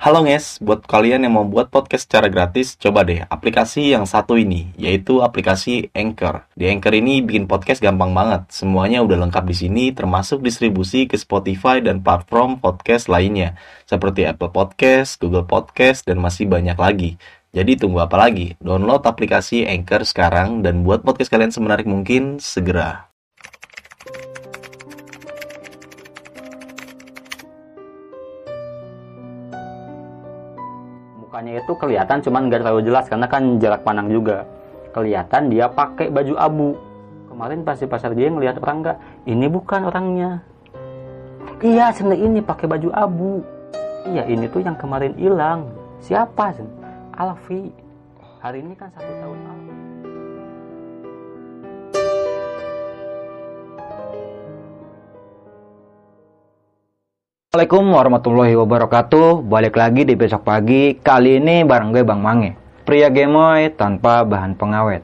Halo guys, buat kalian yang mau buat podcast secara gratis, coba deh aplikasi yang satu ini, yaitu aplikasi Anchor. Di Anchor ini bikin podcast gampang banget. Semuanya udah lengkap di sini, termasuk distribusi ke Spotify dan platform podcast lainnya, seperti Apple Podcast, Google Podcast, dan masih banyak lagi. Jadi tunggu apa lagi? Download aplikasi Anchor sekarang dan buat podcast kalian semenarik mungkin segera. Mukanya itu kelihatan cuman nggak terlalu jelas karena kan jarak pandang juga. Kelihatan dia pakai baju abu. Kemarin pas di pasar dia ngelihat orang nggak ini bukan orangnya. Iya sebenarnya ini pakai baju abu. Iya ini tuh yang kemarin hilang. Siapa? Sen? Alfi. Hari ini kan satu tahun Alfi Assalamualaikum warahmatullahi wabarakatuh. Balik lagi di besok pagi. Kali ini bareng gue Bang Mange. Pria gemoy tanpa bahan pengawet.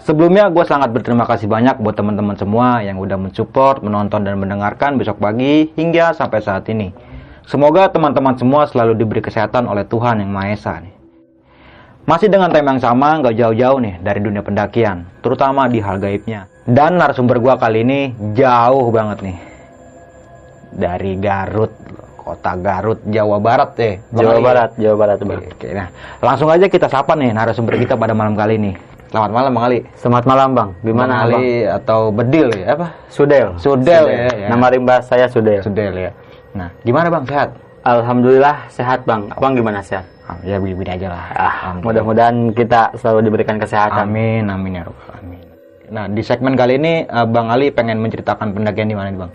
Sebelumnya gue sangat berterima kasih banyak buat teman-teman semua Yang udah mensupport, menonton dan mendengarkan besok pagi Hingga sampai saat ini. Semoga teman-teman semua selalu diberi kesehatan oleh Tuhan Yang Maha Esa nih. Masih dengan tema yang sama, nggak jauh-jauh nih dari dunia pendakian, terutama di hal gaibnya. Dan narasumber gue kali ini jauh banget nih dari Garut, kota Garut, Jawa Barat eh. Bang Jawa Ali. Barat Jawa Barat Bang. Oke, nah langsung aja kita sapa nih narasumber kita pada malam kali ini. Selamat malam Bang Ali. Selamat malam Bang gimana Bang Bang? Ali atau Bedil ya apa? Sudel Sudel ya, ya. nama rimba saya Sudel Sudel ya. Nah, gimana Bang sehat? Alhamdulillah sehat Bang Abang gimana sehat Ah, ya begini aja lah. Ah, mudah-mudahan kita selalu diberikan kesehatan. Amin, amin ya Rabbal Alamin. Nah, di segmen kali ini eh, Bang Ali pengen menceritakan pendakian di mana nih Bang?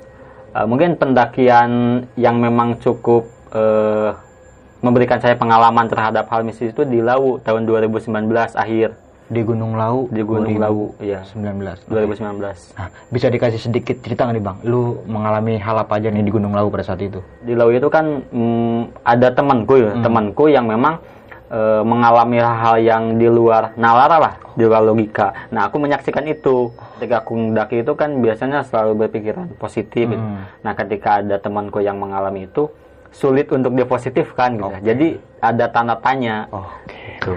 Eh, mungkin pendakian yang memang cukup eh, memberikan saya pengalaman terhadap hal mistis itu di Lawu tahun 2019 akhir Di Gunung Lau. di Gunung Lawu, ya 19. 2019. Nah, bisa dikasih sedikit cerita nggak nih Bang? Lu mengalami hal apa aja nih di Gunung Lawu pada saat itu? Di Lawu itu kan mm, ada temanku ya, temanku yang memang eh, mengalami hal yang di luar nalar lah, di luar logika. Nah, aku menyaksikan itu. Ketika aku mendaki itu kan biasanya selalu berpikiran positif. gitu. Hmm. Nah, ketika ada temanku yang mengalami itu sulit untuk dia positifkan gitu. Jadi ada tanda tanya. Oke. Gitu.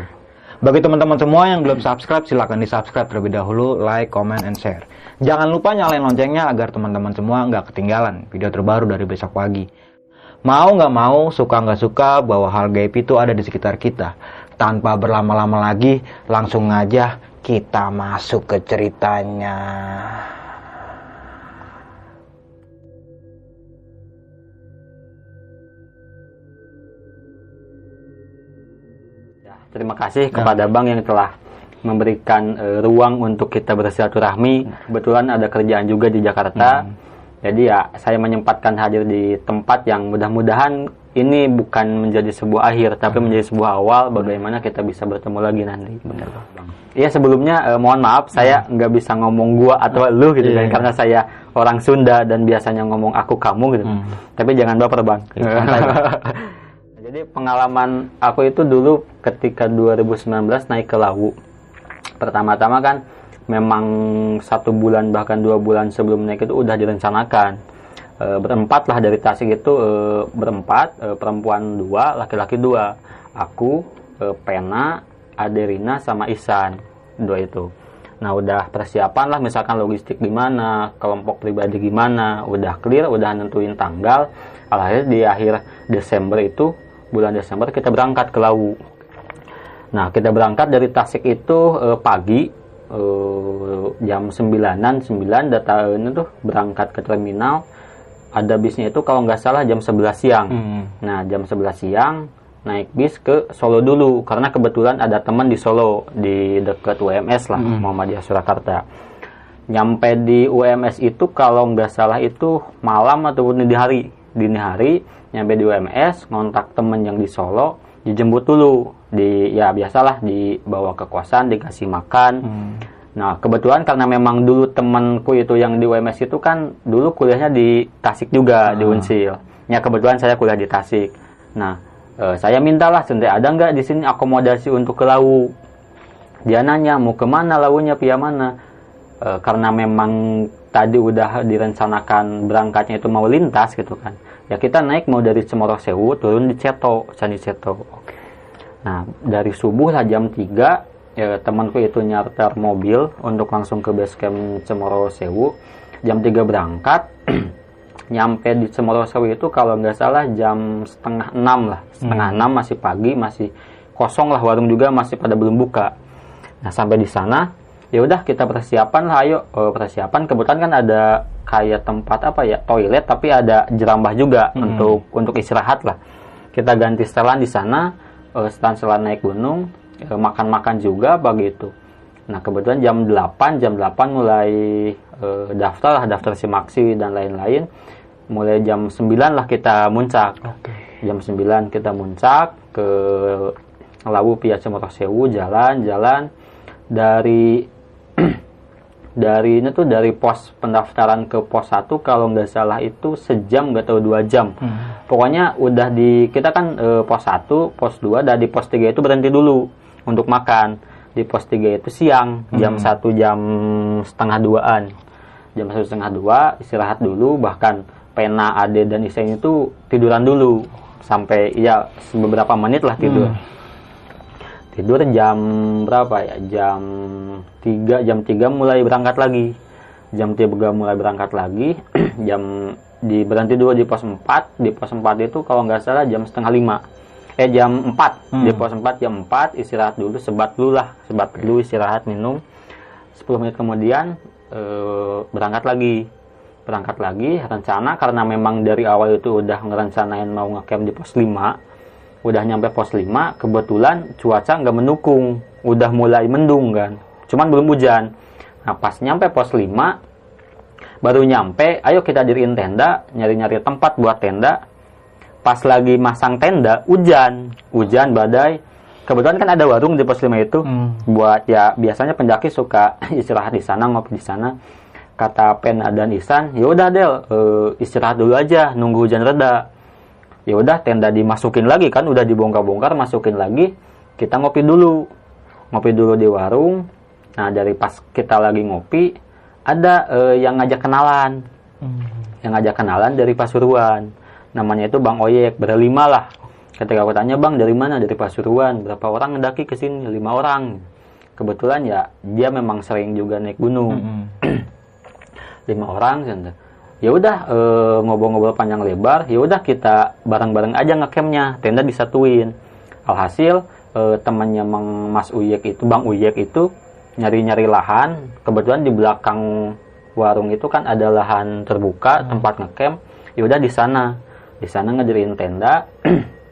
Bagi teman-teman semua yang belum subscribe, silahkan di subscribe terlebih dahulu, like, comment, and share. Jangan lupa nyalain loncengnya agar teman-teman semua nggak ketinggalan video terbaru dari besok pagi. Mau nggak mau, suka nggak suka, bahwa hal gaib itu ada di sekitar kita. Tanpa berlama-lama lagi, langsung aja kita masuk ke ceritanya. Ya, terima kasih kepada Bang yang telah memberikan eh, ruang untuk kita bersilaturahmi. Kebetulan ada kerjaan juga di Jakarta. Jadi ya saya menyempatkan hadir di tempat yang mudah-mudahan ini bukan menjadi sebuah akhir tapi menjadi sebuah awal bagaimana kita bisa bertemu lagi nanti. Benar, Bang. Iya sebelumnya eh, mohon maaf saya nggak bisa ngomong gua atau lu gitu kan karena saya orang Sunda dan biasanya ngomong aku kamu gitu. Tapi jangan baper, Bang. Jadi pengalaman aku itu dulu ketika 2019 naik ke Lawu. Pertama-tama kan memang satu bulan bahkan dua bulan sebelum naik itu udah direncanakan. E, berempat lah dari Tasik itu e, berempat, e, perempuan dua, laki-laki dua. Aku, e, Pena, Aderina sama Isan, dua itu. Nah udah persiapan lah misalkan logistik gimana, kelompok pribadi gimana, udah clear, udah nentuin tanggal. Alhasil di akhir Desember itu, bulan Desember kita berangkat ke Lawu. Nah kita berangkat dari Tasik itu eh, pagi, eh, jam 9-an, 9 datanya tuh berangkat ke terminal. Ada bisnya itu kalau nggak salah jam 11 siang. Hmm. Nah, jam 11 siang naik bis ke Solo dulu karena kebetulan ada teman di Solo di dekat UMS lah Muhammadiyah Surakarta. Nyampe di UMS itu kalau nggak salah itu malam ataupun di hari dini hari nyampe di UMS ngontak temen yang di Solo dijemput dulu di ya biasalah dibawa ke kosan dikasih makan Nah, kebetulan karena memang dulu temanku itu yang di UMS itu kan dulu kuliahnya di Tasik juga, di Unsil. Ya, kebetulan saya kuliah di Tasik. Nah, eh, saya mintalah, Sente, ada nggak di sini akomodasi untuk ke Lawu? Dia nanya, mau ke mana Lawunya, via mana? Eh, karena memang tadi udah direncanakan berangkatnya itu mau lintas gitu kan. ya kita naik mau dari Cemoro Sewu turun di Ceto Candi Ceto nah dari subuh lah jam 3 ya temanku itu nyarter mobil untuk langsung ke base camp Cemoro Sewu. Jam 3 berangkat nyampe di Cemoro Sewu itu kalau nggak salah jam setengah enam lah. Setengah enam masih pagi masih kosong lah warung juga masih pada belum buka. Nah sampai di sana ya udah kita persiapan lah ayo. Eh, persiapan kebetulan kan ada kayak tempat apa ya toilet tapi ada jerambah juga untuk untuk istirahat lah. Kita ganti setelan di sana eh, setelan setelan naik gunung eh, makan-makan juga begitu. Nah kebetulan jam 8 jam 8 mulai eh, daftar lah daftar simaksi dan lain-lain. Mulai jam 9 lah kita muncak. Jam 9 kita muncak ke Lawu Pia Cemoro Sewu jalan-jalan dari dari ini tuh dari pos pendaftaran ke pos 1 kalau nggak salah itu sejam nggak tahu dua jam pokoknya udah di kita kan eh, pos 1 pos 2 dan di pos 3 itu berhenti dulu untuk makan. Di pos 3 itu siang jam satu jam setengah duaan. Jam satu setengah dua istirahat dulu bahkan pena ade dan iseng itu tiduran dulu. Sampai ya beberapa menit lah tidur. Tidur jam berapa ya? Jam 3 jam 3 mulai berangkat lagi. Jam 3 mulai berangkat lagi jam di berhenti dulu di pos 4 di pos 4 itu kalau nggak salah jam setengah lima. Eh jam 4 di pos 4 jam 4 istirahat dulu sebat dulu lah. Sebat dulu istirahat minum. 10 menit kemudian eh, berangkat lagi. Berangkat lagi rencana karena memang dari awal itu udah ngerencanain mau ngecamp di pos 5 udah nyampe pos 5 kebetulan cuaca nggak mendukung. Udah mulai mendung kan. Cuman belum hujan. Nah pas nyampe pos 5 baru nyampe ayo kita diriin tenda nyari-nyari tempat buat tenda. Pas lagi masang tenda hujan. Hujan badai. Kebetulan kan ada warung di pos 5 itu. Buat ya biasanya pendaki suka istirahat di sana ngopi di sana. Kata Pena dan Isan ya udah Del eh, istirahat dulu aja nunggu hujan reda. Ya udah tenda dimasukin lagi kan udah dibongkar-bongkar masukin lagi. Kita ngopi dulu. Ngopi dulu di warung. Nah dari pas kita lagi ngopi ada eh, yang ngajak kenalan. Yang ngajak kenalan dari Pasuruan. Namanya itu Bang Oyek berlima lah. Ketika aku tanya Bang dari mana? Dari Pasuruan. Berapa orang ngedaki ke sini? Lima orang. Kebetulan ya dia memang sering juga naik gunung. Lima orang gitu. ya udah eh, ngobrol-ngobrol panjang lebar ya udah kita bareng-bareng aja ngecampnya tenda disatuin. Alhasil eh, temannya Mang Mas Uyek itu Bang Uyek itu nyari-nyari lahan. Kebetulan di belakang warung itu kan ada lahan terbuka tempat ngecamp. Ya udah di sana. Di sana ngedirin tenda.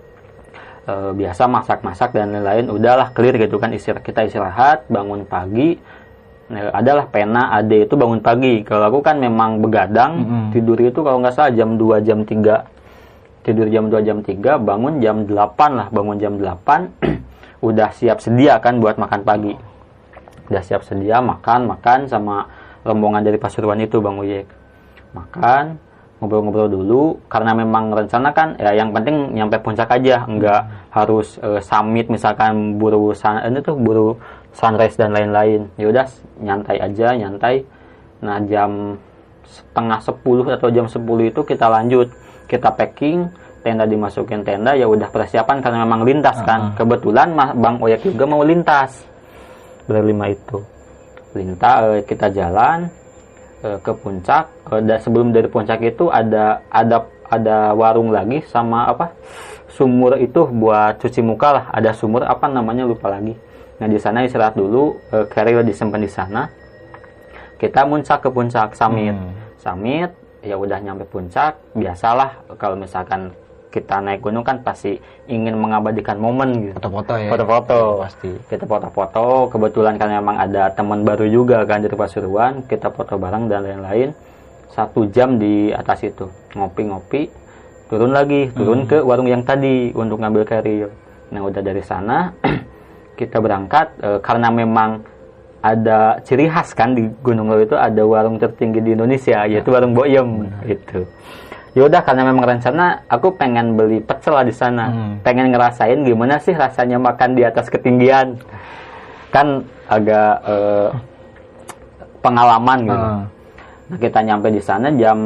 Eh, biasa masak-masak dan lain-lain. Udahlah clear gitu kan istirahat kita istirahat bangun pagi. Nah, adalah pena ade itu bangun pagi. Kalau aku kan memang begadang tidur itu kalau nggak salah jam 2 jam 3 tidur jam 2 jam 3 bangun jam 8 lah. Bangun jam 8 udah siap sedia kan buat makan pagi udah siap sedia makan makan sama rombongan dari Pasuruan itu Bang Uyek. Makan ngobrol-ngobrol dulu karena memang rencana kan ya yang penting nyampe puncak aja. Nggak harus eh, summit misalkan buru sun, ini tuh buru sunrise dan lain-lain. Ya udah nyantai aja nyantai. Nah jam setengah sepuluh atau jam 10 itu kita lanjut. Kita packing tenda dimasukin tenda ya udah persiapan karena memang lintas kan. Kebetulan Mas Bang Oyak juga mau lintas berlima itu. Lintas eh, kita jalan eh, ke puncak. Eh, da- sebelum dari puncak itu ada ada ada warung lagi sama apa? Sumur itu buat cuci muka lah. Ada sumur apa namanya lupa lagi. Nah di sana istirahat dulu. Carrier disimpan di sana. Kita muncak ke puncak summit summit ya udah nyampe puncak. Biasalah kalau misalkan kita naik gunung kan pasti ingin mengabadikan momen gitu. Foto-foto ya. foto-foto. Pasti. kita foto-foto kebetulan kan memang ada teman baru juga kan dari Pasuruan kita foto bareng dan lain-lain. Satu jam di atas itu ngopi-ngopi turun lagi turun ke warung yang tadi untuk ngambil carrier nah udah dari sana kita berangkat eh, karena memang ada ciri khas kan di Gunung Lawu itu ada warung tertinggi di Indonesia yaitu warung Boyem gitu ya udah karena memang rencana aku pengen beli pecel lah di sana pengen ngerasain gimana sih rasanya makan di atas ketinggian kan agak eh, pengalaman gitu Ah. Nah kita nyampe di sana jam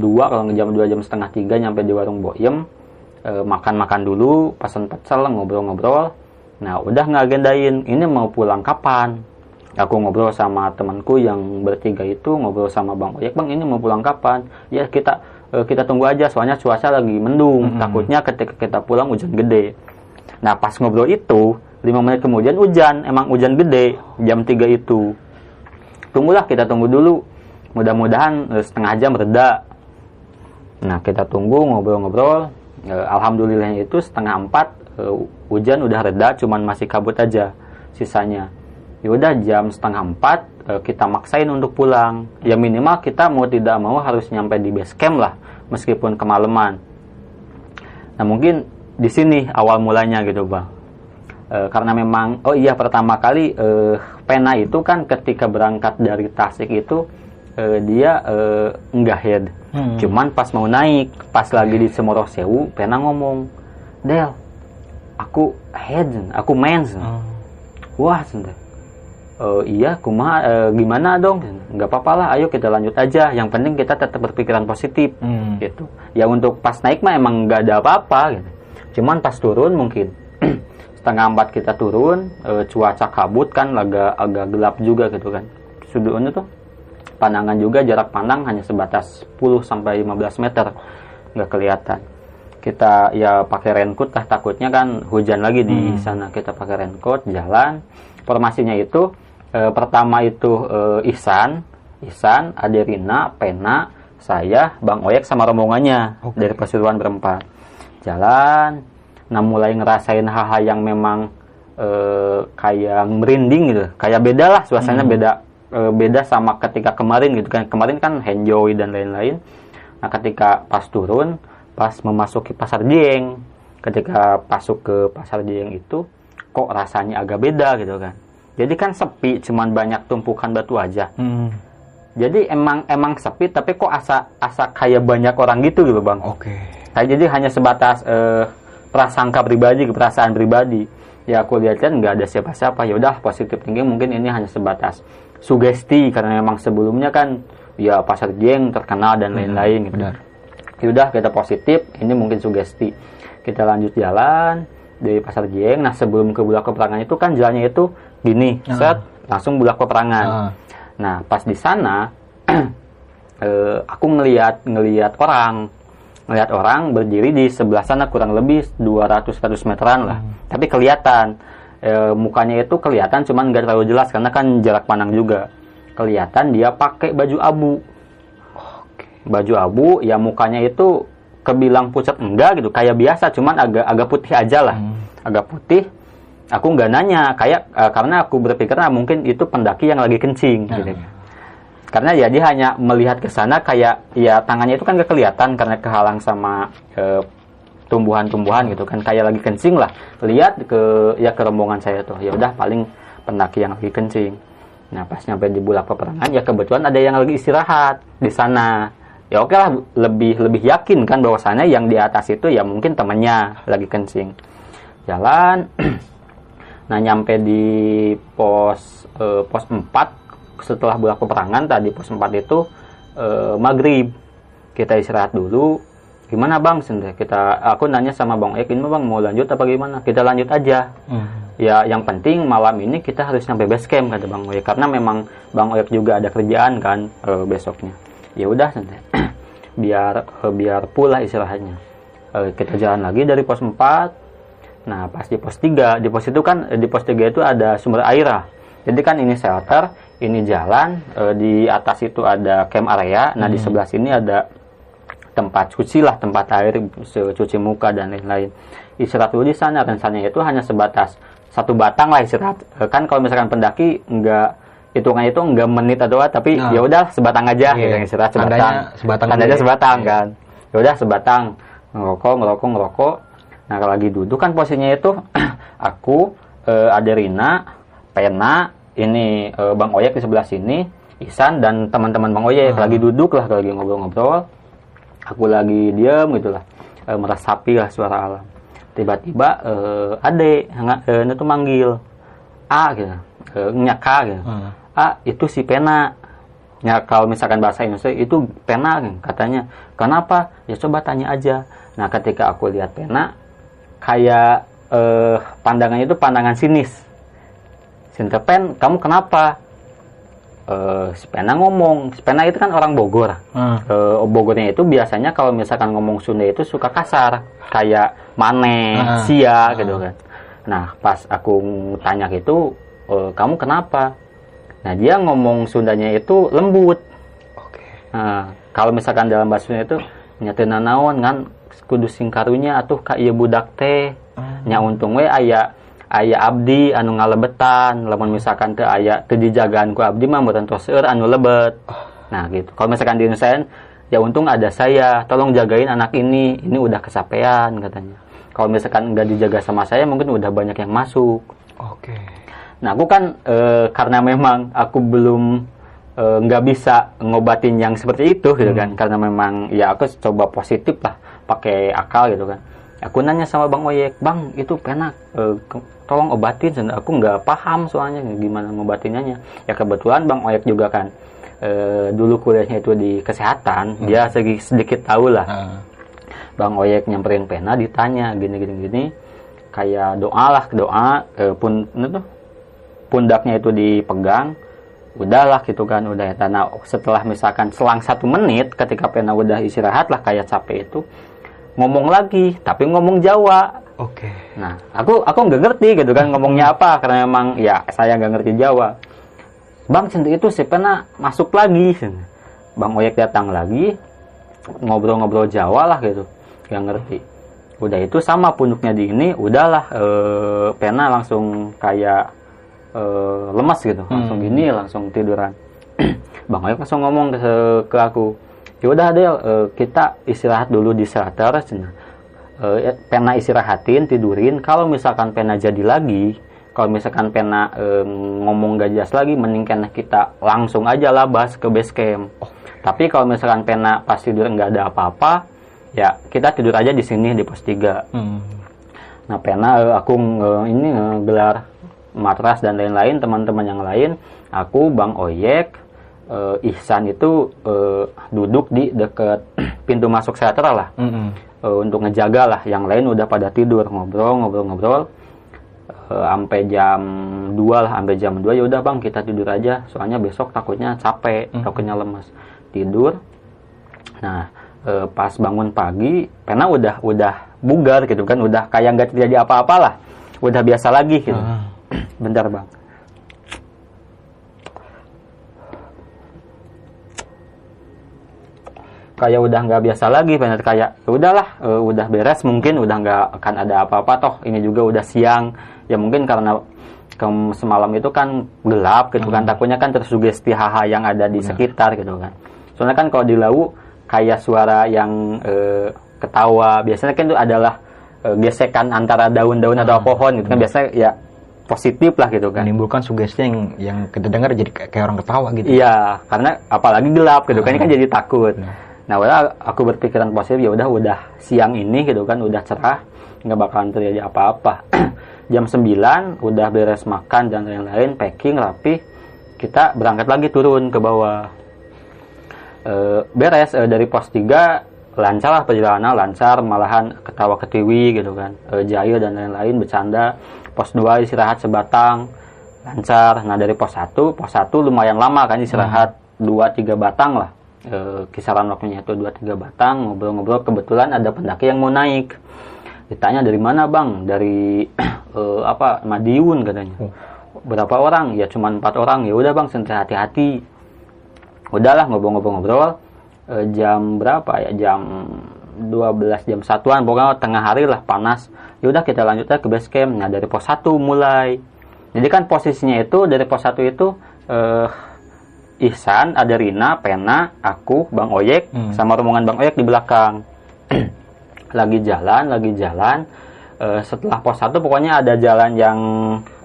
2 kalau jam 2 jam setengah tiga nyampe di warung Boyem e, makan-makan dulu pesan pecel ngobrol-ngobrol. Nah udah ngagendain ini mau pulang kapan? Aku ngobrol sama temanku yang bertiga itu ngobrol sama Bang Oyek Bang ini mau pulang kapan? Ya kita e, kita tunggu aja soalnya cuaca lagi mendung. Mhm. Takutnya ketika kita pulang hujan gede. Nah pas ngobrol itu lima menit kemudian hujan emang hujan gede jam 3 itu. Tunggulah kita tunggu dulu mudah-mudahan eh, setengah jam reda. Nah kita tunggu ngobrol-ngobrol. Eh, Alhamdulillah itu setengah empat eh, hujan udah reda, cuman masih kabut aja sisanya. Ya udah jam setengah empat eh, kita maksain untuk pulang. Ya minimal kita mau tidak mau harus nyampe di base camp lah, meskipun kemalaman. Nah mungkin di sini awal mulanya gitu bang. Eh, karena memang oh iya pertama kali eh, pena itu kan ketika berangkat dari Tasik itu eh, dia eh, enggak head. Hmm. Cuman pas mau naik, pas lagi di Semoro Sewu, pena ngomong, Del, aku head, aku mens. Oh. Wah, sende. Eh, iya, kumaha eh, gimana dong? Nggak apa-apa lah, ayo kita lanjut aja. Yang penting kita tetap berpikiran positif Hmm. gitu. Ya untuk pas naik mah emang nggak ada apa-apa gitu. Cuman pas turun mungkin setengah empat kita turun, eh, cuaca kabut kan agak agak gelap juga gitu kan. Sudutnya tuh pandangan juga jarak pandang hanya sebatas 10 sampai 15 meter nggak kelihatan. Kita ya pakai raincoat lah takutnya kan hujan lagi di sana. Kita pakai raincoat jalan. Formasinya itu eh, pertama itu eh, Ihsan, Ihsan, Aderina, Pena, saya, Bang Oyek sama rombongannya Oke. dari Pasuruan berempat. Jalan, nah mulai ngerasain hal-hal yang memang eh, kayak merinding gitu, kayak beda lah suasananya beda eh, beda sama ketika kemarin gitu kan. Kemarin kan enjoy dan lain-lain. Nah ketika pas turun, pas memasuki pasar Dieng, ketika masuk ke pasar Dieng itu kok rasanya agak beda gitu kan. Jadi kan sepi, cuman banyak tumpukan batu aja. Hmm. jadi emang emang sepi tapi kok asa asa kayak banyak orang gitu gitu bang. Oke. kayak jadi hanya sebatas eh, prasangka pribadi perasaan pribadi. Ya aku lihat kan nggak ada siapa-siapa. Ya udah positif thinking mungkin ini hanya sebatas sugesti karena memang sebelumnya kan ya pasar geng terkenal dan lain-lain gitu. Benar. ya udah kita positif ini mungkin sugesti. Kita lanjut jalan dari pasar Jeng nah sebelum ke bulak peperangan itu kan jalannya itu gini Ah. set langsung bulak peperangan. Ah. nah pas di sana eh, aku ngelihat ngelihat orang. Ngelihat orang berdiri di sebelah sana kurang lebih 200 100 meteran lah. Tapi kelihatan. Eh, mukanya itu kelihatan cuman nggak terlalu jelas karena kan jarak pandang juga. Kelihatan dia pakai baju abu. Baju abu ya mukanya itu kebilang pucat enggak gitu. Kayak biasa cuman agak agak putih aja lah. Hmm. agak putih aku nggak nanya kayak eh, karena aku berpikir ah, mungkin itu pendaki yang lagi kencing Nah. gitu. Karena ya dia hanya melihat ke sana kayak ya tangannya itu kan gak kelihatan karena kehalang sama eh, tumbuhan-tumbuhan gitu kan. Kayak lagi kencing lah. Lihat ke ya ke rombongan saya tuh. Ya udah paling pendaki yang lagi kencing. Nah pas nyampe di bulak peperangan ya kebetulan ada yang lagi istirahat di sana. Ya oke lah lebih lebih yakin kan bahwasannya yang di atas itu ya mungkin temannya lagi kencing. Jalan nah nyampe di pos eh, pos 4 setelah bulak peperangan tadi pos 4 itu eh, maghrib. Kita istirahat dulu. Gimana bang? Sende? kita aku nanya sama bang Ek ini bang mau lanjut apa gimana? Kita lanjut aja. Hmm. ya yang penting malam ini kita harus sampai base camp kata bang Oyek karena memang bang Oyek juga ada kerjaan kan eh, besoknya. Ya udah biar eh, biar pula istirahatnya. Eh, kita jalan lagi dari pos 4 nah pas di pos 3 di pos itu kan di pos 3 itu ada sumber air lah jadi kan ini shelter ini jalan eh, di atas itu ada camp area. Nah di sebelah sini ada tempat cuci lah tempat air cuci muka dan lain-lain. Istirahat dulu di sana rencananya itu hanya sebatas satu batang lah istirahat. Eh, kan kalau misalkan pendaki enggak hitungannya itu enggak menit atau apa tapi Nah. ya udah sebatang aja Iya. gitu istirahat Tandanya sebatang. sebatang tandanya ya. sebatang Iya. kan. Ya udah sebatang. Ngerokok ngerokok ngerokok nah kalau lagi duduk kan posisinya itu aku eh, Aderina Pena ini eh, Bang Oyek di sebelah sini Isan dan teman-teman Bang Oyek Ah. lagi duduk lah lagi ngobrol-ngobrol. Aku lagi diam gitu lah e, meresapi lah suara alam. Tiba-tiba eh, ade eh, itu manggil A gitu e, nyaka gitu. Hmm. A itu si pena. Ya kalau misalkan bahasa Indonesia itu pena katanya. Kenapa? Ya coba tanya aja. Nah ketika aku lihat pena kayak eh, pandangannya itu pandangan sinis. Sinterpen kamu kenapa? Eh, si pena ngomong. Si pena itu kan orang Bogor. Hmm. Eh, Bogornya itu biasanya kalau misalkan ngomong Sunda itu suka kasar. Kayak mane Ah. sia gitu kan. Nah pas aku tanya gitu "Eh, kamu kenapa? Nah dia ngomong Sundanya itu lembut. Oke. Nah, kalau misalkan dalam bahasa Sunda itu nyata naon kan kudu singkarunya atuh ka ieu budak teh. Nya untung we aya aya abdi anu ngalebetan. Lamun misalkan teu aya teu dijagaan ku abdi mah meureun tos seueur anu lebet. Nah gitu. Kalau misalkan di Indonesia ya untung ada saya. Tolong jagain anak ini. Ini udah kesapean katanya. Kalau misalkan nggak dijaga sama saya mungkin udah banyak yang masuk. Oke. Nah, aku kan eh, karena memang aku belum eh, nggak bisa ngobatin yang seperti itu gitu kan, karena memang ya aku coba positif lah, pakai akal gitu kan. Aku nanya sama Bang Oyek, Bang itu pena eh, tolong obatin, aku nggak paham soalnya gimana ngobatinnya. Ya kebetulan Bang Oyek juga kan eh, dulu kuliahnya itu di kesehatan, dia segi- sedikit tahu lah. Ah. Bang Oyek nyamperin pena ditanya gini gini gini kayak doa lah doa eh, pun ini tuh pundaknya itu dipegang udahlah gitu kan udah ya nah setelah misalkan selang satu menit ketika pena udah istirahat lah kayak capek itu ngomong lagi tapi ngomong Jawa. Oke. nah aku aku nggak ngerti gitu kan ngomongnya apa karena memang ya saya nggak ngerti Jawa. Bang sendiri itu si pena masuk lagi. Bang Oyek datang lagi ngobrol-ngobrol Jawa lah gitu. Nggak ngerti. Udah itu sama punduknya di ini udahlah eh, pena langsung kayak eh, lemas gitu. Langsung gini langsung tiduran. Bang Oyek langsung ngomong ke, ke aku yaudah deh eh, kita istirahat dulu di shelter. Cenah eh, pena istirahatin tidurin. Kalau misalkan pena jadi lagi kalau misalkan pena eh, ngomong gak jelas lagi mending kena kita langsung aja labas ke base camp. Tapi kalau misalkan pena pas tidur nggak ada apa-apa ya kita tidur aja di sini di pos 3 Hmm. Nah, pena eh, aku nge- ini eh, gelar matras dan lain-lain teman-teman yang lain, aku Bang Oyek, eh, Ihsan itu eh, duduk di dekat pintu masuk shelter lah Mm-mm. eh, untuk ngejaga lah. Yang lain udah pada tidur ngobrol ngobrol ngobrol eh, sampai jam 2 lah, sampai jam 2 ya udah Bang kita tidur aja. Soalnya besok takutnya capek, takutnya lemas. Tidur. Nah, eh, pas bangun pagi, Pena udah udah bugar gitu kan, udah kayak nggak terjadi apa-apa lah. Udah biasa lagi gitu. Ah. Bentar, Bang. Kayak udah nggak biasa lagi, benar kayak "Ya udahlah, eh, udah beres mungkin udah nggak akan ada apa-apa toh. Ini juga udah siang. Ya mungkin karena kem- semalam itu kan gelap gitu kan, takutnya kan tersugesti hal-hal yang ada di sekitar gitu kan. Soalnya kan kalau di lau kayak suara yang eh, ketawa, biasanya kan itu adalah eh, gesekan antara daun-daun atau pohon gitu kan biasanya ya positif lah gitu kan. Menimbulkan sugesti yang yang kita dengar jadi kayak orang ketawa gitu. Iya, karena apalagi gelap gitu kan, ini kan jadi takut. Nah, udah aku berpikiran positif ya udah udah siang ini gitu kan, udah cerah, nggak bakalan terjadi apa-apa. Jam 9 udah beres makan dan lain-lain, packing rapi, kita berangkat lagi turun ke bawah. Eh, beres eh, dari pos 3 lancar lah perjalanan lancar malahan ketawa ketiwi gitu kan. Eh, jahil dan lain-lain bercanda. Pos 2 istirahat sebatang lancar. Nah dari pos 1 pos 1 lumayan lama kan istirahat dua tiga batang lah Eh, kisaran waktunya itu dua tiga batang ngobrol-ngobrol kebetulan ada pendaki yang mau naik. Ditanya dari mana bang? Dari eh, apa Madiun katanya. Berapa orang? Ya cuma empat orang. Ya udah bang sentai hati-hati. Udahlah ngobrol-ngobrol-ngobrol. Eh, jam berapa ya? Jam 12 jam satuan. Pokoknya tengah hari lah panas. Yaudah kita lanjut aja ke base camp. Nah dari pos 1 mulai. Jadi kan posisinya itu dari pos 1 itu eh, Ihsan, ada Rina, Pena, aku, Bang Oyek, Hmm. sama rombongan Bang Oyek di belakang. lagi jalan, lagi jalan. Eh, setelah pos 1 pokoknya ada jalan yang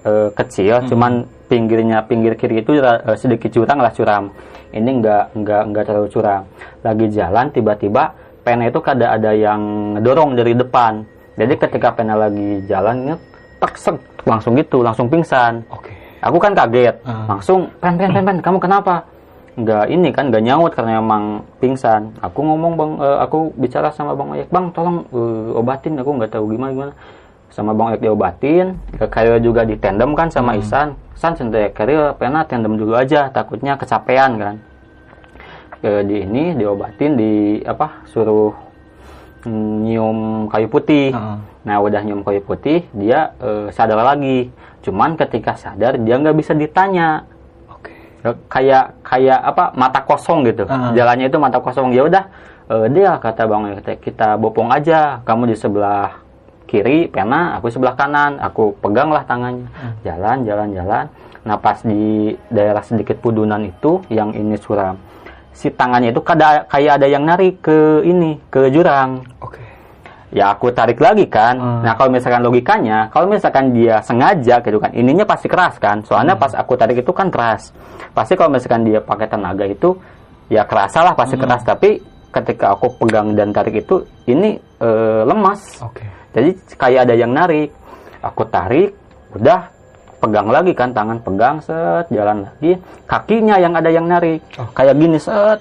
eh, kecil, cuman pinggirnya pinggir kiri itu eh, sedikit curang lah curam. Ini enggak enggak enggak terlalu curam. Lagi jalan tiba-tiba Pena itu kada ada yang ngedorong dari depan. Jadi ketika Pena lagi jalan tak sek, langsung gitu, langsung pingsan. Oke. Aku kan kaget, Ah. langsung pen pen pen pen, kamu kenapa? nggak ini kan nggak nyaut karena emang pingsan. Aku ngomong bang eh, aku bicara sama bang Oyek bang tolong eh, obatin aku nggak tahu gimana gimana. Sama bang Oyek diobatin. Ke Karyo juga ditendem kan sama Isan. Isan sendiri Karyo pernah tendem dulu aja takutnya kecapean kan. Ke di ini diobatin di apa suruh nyium kayu putih. Heeh. nah udah nyium kayu putih dia eh, sadar lagi cuman ketika sadar dia nggak bisa ditanya. Oke. kayak kayak apa mata kosong gitu. Ah. jalannya itu mata kosong. Ya udah eh, dia kata bang kita bopong aja. Kamu di sebelah kiri pena aku sebelah kanan. Aku peganglah tangannya. Jalan jalan jalan. Nah pas di daerah sedikit pudunan itu yang ini suram si tangannya itu kada kayak ada yang narik ke ini ke jurang. Ya aku tarik lagi kan. Hmm. Nah kalau misalkan logikanya, kalau misalkan dia sengaja gitu kan, ininya pasti keras kan. Soalnya pas aku tarik itu kan keras. Pasti kalau misalkan dia pakai tenaga itu, ya kerasa lah pasti keras. Tapi ketika aku pegang dan tarik itu, ini eh, lemas. Oke. Jadi kayak ada yang narik. Aku tarik, udah pegang lagi kan tangan pegang set jalan lagi kakinya yang ada yang narik Oh. kayak gini set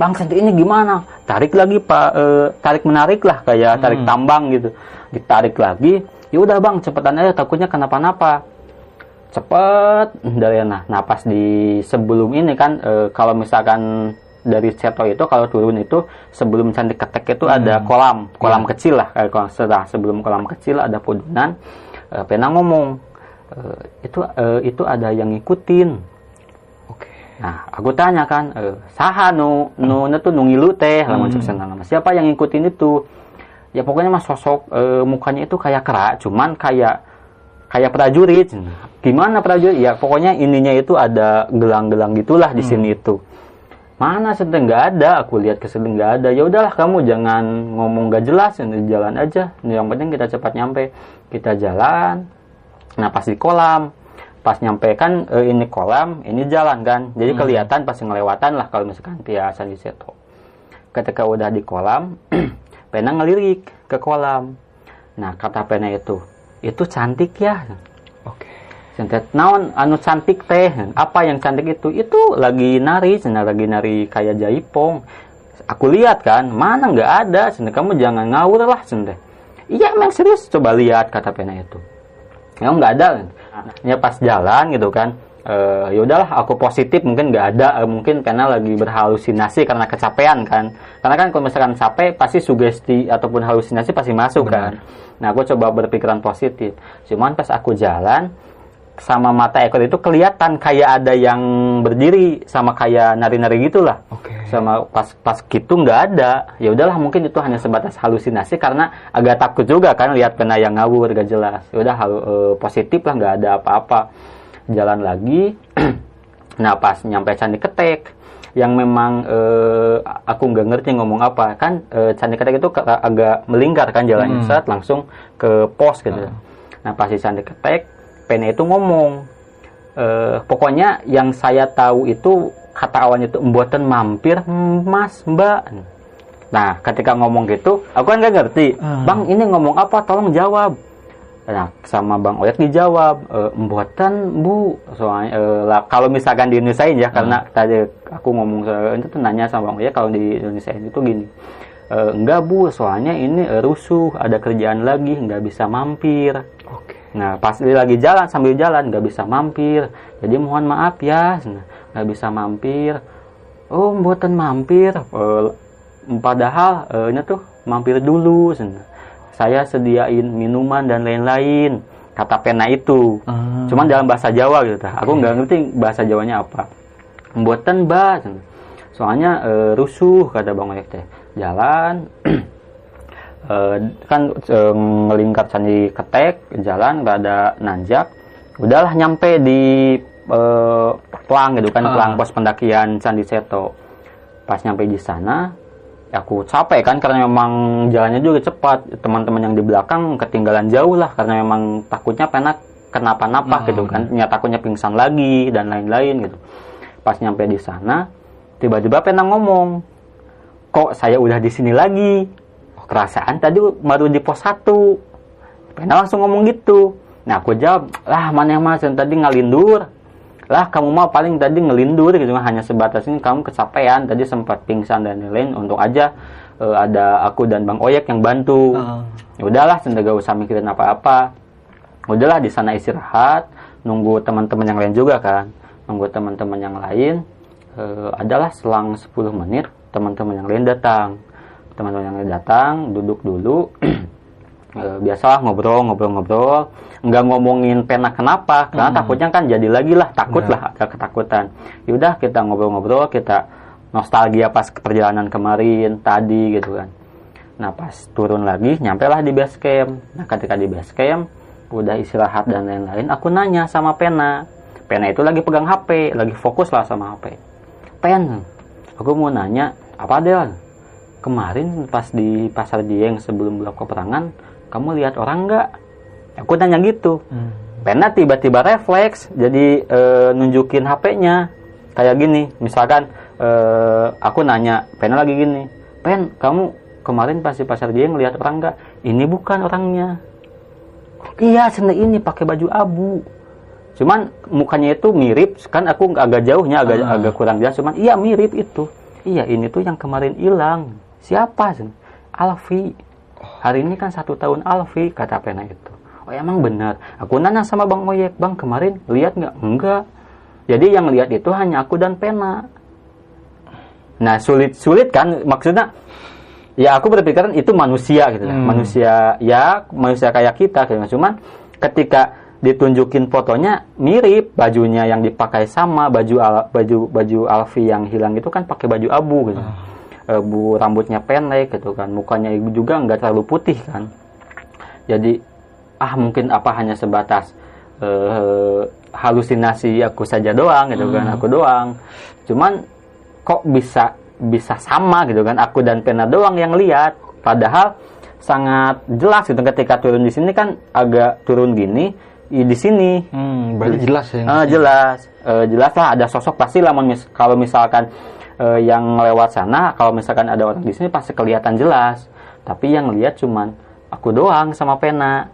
bang Santi ini gimana? Tarik lagi pak eh, tarik menarik lah kayak tarik Hmm. tambang gitu. Ditarik lagi ya udah bang cepetan aja takutnya kenapa-napa. Cepet dari nah nah pas di sebelum ini kan eh, kalau misalkan dari seto itu kalau turun itu sebelum candi ketek itu ada kolam kolam kecil lah eh, kalau setelah sebelum kolam kecil ada pudunan eh, pena ngomong eh, itu eh, itu ada yang ngikutin. Nah, aku tanya kan, eh, saha nu nu nu tuh nu ngilu teh, lamun sana nama. Siapa yang ngikutin itu? Ya pokoknya mas sosok eh, mukanya itu kayak kera, cuman kayak kayak prajurit. Gimana prajurit? Ya pokoknya ininya itu ada gelang-gelang gitulah di sini itu. Mana sedang nggak ada, aku lihat ke sini nggak ada. Ya udahlah kamu jangan ngomong gak jelas, jalan aja. Yang penting kita cepat nyampe. Kita jalan. Nah pas di kolam, pas nyampe kan eh, ini kolam, ini jalan kan. Jadi kelihatan pas ngelewatan lah kalau misalkan biasa di situ. Ketika udah di kolam, pena ngelirik ke kolam. Nah kata pena itu, itu cantik ya. Oke. Cantik naon anu cantik teh apa yang cantik itu itu lagi nari cina lagi nari kayak jaipong aku lihat kan mana nggak ada cina kamu jangan ngawur lah cina iya emang serius coba lihat kata pena itu ya nggak ada? Ya pas jalan gitu kan. Eh ya udahlah aku positif mungkin nggak ada. Eh, mungkin pena lagi berhalusinasi karena kecapean kan. Karena kan kalau misalkan capek pasti sugesti ataupun halusinasi pasti masuk kan. Nah aku coba berpikiran positif. Cuman pas aku jalan sama mata ekor itu kelihatan kayak ada yang berdiri sama kayak nari-nari gitulah. Oke. sama pas pas gitu nggak ada. Ya udahlah mungkin itu hanya sebatas halusinasi karena agak takut juga kan lihat pena yang ngawur gak jelas. Ya udah halu- eh, positif lah nggak ada apa-apa. Jalan lagi. Nah pas nyampe candi ketek yang memang eh, aku nggak ngerti ngomong apa. Kan eh, candi ketek itu agak melingkar kan jalannya. Hmm. set langsung ke pos gitu. Nah pas di candi ketek pena itu ngomong eh, pokoknya yang saya tahu itu kata awalnya itu embuatan mampir mas mbak. Nah ketika ngomong gitu aku kan nggak ngerti Hmm. bang ini ngomong apa? Tolong jawab. Nah sama bang Oyek dijawab e, embuatan bu. Soalnya eh, lah, kalau misalkan di Indonesia ya karena tadi aku ngomong itu tuh nanya sama bang Oyek kalau di Indonesia itu gini "E, enggak bu soalnya ini eh, rusuh ada kerjaan lagi nggak bisa mampir. Oke. Nah, pas dia lagi jalan sambil jalan nggak bisa mampir. Jadi mohon maaf ya, Nah, nggak bisa mampir. Oh, buatan mampir. Eh, padahal eh, ini tuh mampir dulu. Nah, Saya sediain minuman dan lain-lain. Kata pena itu. Hmm. Cuman dalam bahasa Jawa gitu. tah. Aku nggak ngerti bahasa Jawanya apa. Buatan bah. Soalnya eh, rusuh kata Bang Oyek teh. Jalan Eh, kan eh, ngelingkar candi ketek jalan nggak ada nanjak. Udahlah nyampe di eh, pelang gitu kan Ah. pelang pos pendakian candi seto. Pas nyampe di sana aku capek kan karena memang jalannya juga cepat. Teman-teman yang di belakang ketinggalan jauh lah karena memang takutnya pernah kenapa-napa Hmm. gitu kan. Ya takutnya pingsan lagi dan lain-lain gitu. Pas nyampe di sana tiba-tiba pernah ngomong kok saya udah di sini lagi perasaan tadi baru di pos 1 Pena langsung ngomong gitu. Nah aku jawab lah mana yang mas yang tadi ngalindur lah kamu mau paling tadi ngelindur gitu hanya sebatas ini. Kamu kecapean tadi sempat pingsan dan lain-lain. Untuk aja eh, ada aku dan Bang Oyek yang bantu. Ya udahlah gak usah mikirin apa-apa. Udahlah di sana istirahat nunggu teman-teman yang lain juga kan. Nunggu teman-teman yang lain eh, adalah selang 10 menit teman-teman yang lain datang teman-teman yang datang duduk dulu Eh, biasalah ngobrol ngobrol-ngobrol nggak ngomongin pena kenapa karena takutnya kan jadi lagi lah takut lah ada ketakutan yaudah kita ngobrol-ngobrol kita nostalgia pas perjalanan kemarin tadi gitu kan Nah pas turun lagi, nyampe lah di base camp. Nah ketika di base camp, udah istirahat dan lain-lain, aku nanya sama Pena. Pena itu lagi pegang HP, lagi fokus lah sama HP. Pen, aku mau nanya, apa Del? Kemarin pas di pasar Dieng sebelum blok peperangan, kamu lihat orang nggak? Aku nanya gitu. Hmm. Pena tiba-tiba refleks, jadi eh, nunjukin HP-nya. Kayak gini, misalkan eh, aku nanya, Pena lagi gini, Pen, kamu kemarin pas di pasar dia ngelihat orang nggak? Ini bukan orangnya. Iya, senda ini pakai baju abu. Cuman mukanya itu mirip, kan aku agak jauhnya, agak Ah. agak kurang jelas. Cuman iya mirip itu. Iya, ini tuh yang kemarin hilang. Siapa? Sen? Alfi. Hari ini kan satu tahun Alfi, kata Pena itu. Oh emang benar. Aku nanya sama Bang Oyek, Bang kemarin lihat nggak? Enggak. Jadi yang lihat itu hanya aku dan Pena. Nah sulit sulit kan maksudnya ya aku berpikiran itu manusia gitu lah. Hmm. manusia ya manusia kayak kita gitu. cuman ketika ditunjukin fotonya mirip bajunya yang dipakai sama baju al- baju baju Alfi yang hilang itu kan pakai baju abu gitu Eh, bu rambutnya pendek gitu kan. Mukanya juga nggak terlalu putih kan. Jadi ah mungkin apa hanya sebatas eh, halusinasi aku saja doang gitu kan aku doang. Cuman kok bisa bisa sama gitu kan aku dan pena doang yang lihat. Padahal sangat jelas gitu ketika turun di sini kan agak turun gini di sini. Hmm, berarti jelas ya. Ah, jelas. Eh, jelas lah ada sosok pasti lah mis- kalau misalkan eh, yang lewat sana kalau misalkan ada orang di sini pasti kelihatan jelas tapi yang lihat cuman aku doang sama pena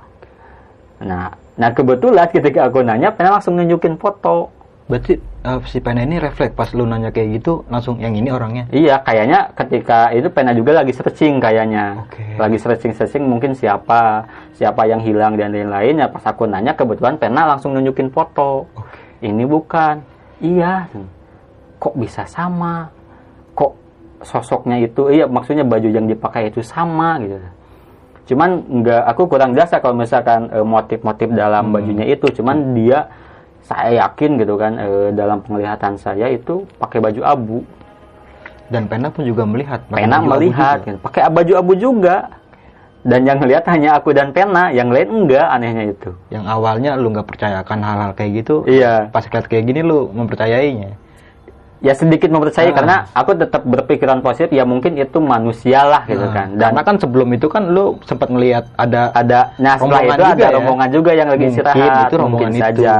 nah nah kebetulan ketika aku nanya pena langsung nunjukin foto Berarti eh, si Pena ini refleks pas lu nanya kayak gitu langsung yang ini orangnya. Iya, kayaknya ketika itu pena juga lagi searching kayaknya. Oke. Lagi searching-searching mungkin siapa, siapa yang hilang dan lain-lain. Ya pas aku nanya kebetulan pena langsung nunjukin foto. Ini bukan. Iya. Kok bisa sama? Sosoknya itu iya maksudnya baju yang dipakai itu sama gitu. Cuman nggak aku kurang jasa kalau misalkan eh, motif-motif dalam bajunya itu. Cuman dia saya yakin gitu kan eh, dalam penglihatan saya itu pakai baju abu. Dan Pena pun juga melihat. Pena melihat gitu. pakai baju abu juga dan yang lihat hanya aku dan Pena yang lain enggak anehnya itu Yang awalnya lu nggak percayakan hal-hal kayak gitu. iya Pas lihat kayak gini lu mempercayainya. Ya sedikit mempercayai Ah. karena aku tetap berpikiran positif ya mungkin itu manusia lah gitu Nah, kan dan Karena kan sebelum itu kan lu sempat ngelihat ada ada nah setelah itu juga ada ya. rombongan juga yang lagi Mungkin istirahat itu rombongan mungkin itu. saja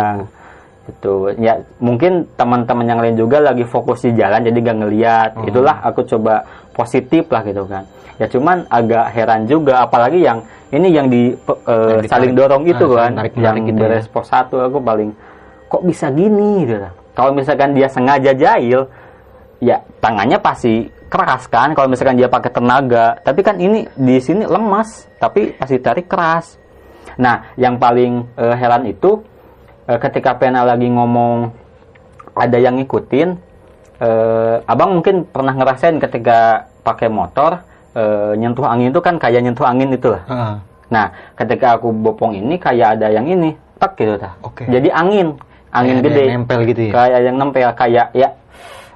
itu ya mungkin teman-teman yang lain juga lagi fokus di jalan jadi gak ngeliat Oh. itulah aku coba positif lah gitu kan ya cuman agak heran juga apalagi yang ini yang di eh, Yang saling dorong itu Ah, kan saling tarik-menarik yang gitu ya. berespos satu aku paling kok bisa gini gitu lah. Kalau misalkan dia sengaja jahil ya tangannya pasti keras kan kalau misalkan dia pakai tenaga tapi kan ini di sini lemas tapi pasti tarik keras nah yang paling eh, heran itu eh, ketika pena lagi ngomong ada yang ngikutin eh, abang mungkin pernah ngerasain ketika pakai motor eh, nyentuh angin itu kan kayak nyentuh angin itu lah Heeh. Nah, ketika aku bopong ini kayak ada yang ini, tak gitu tah. Oke. Jadi angin, angin Kayak gede. yang nempel gitu ya? Kayak yang nempel, kayak ya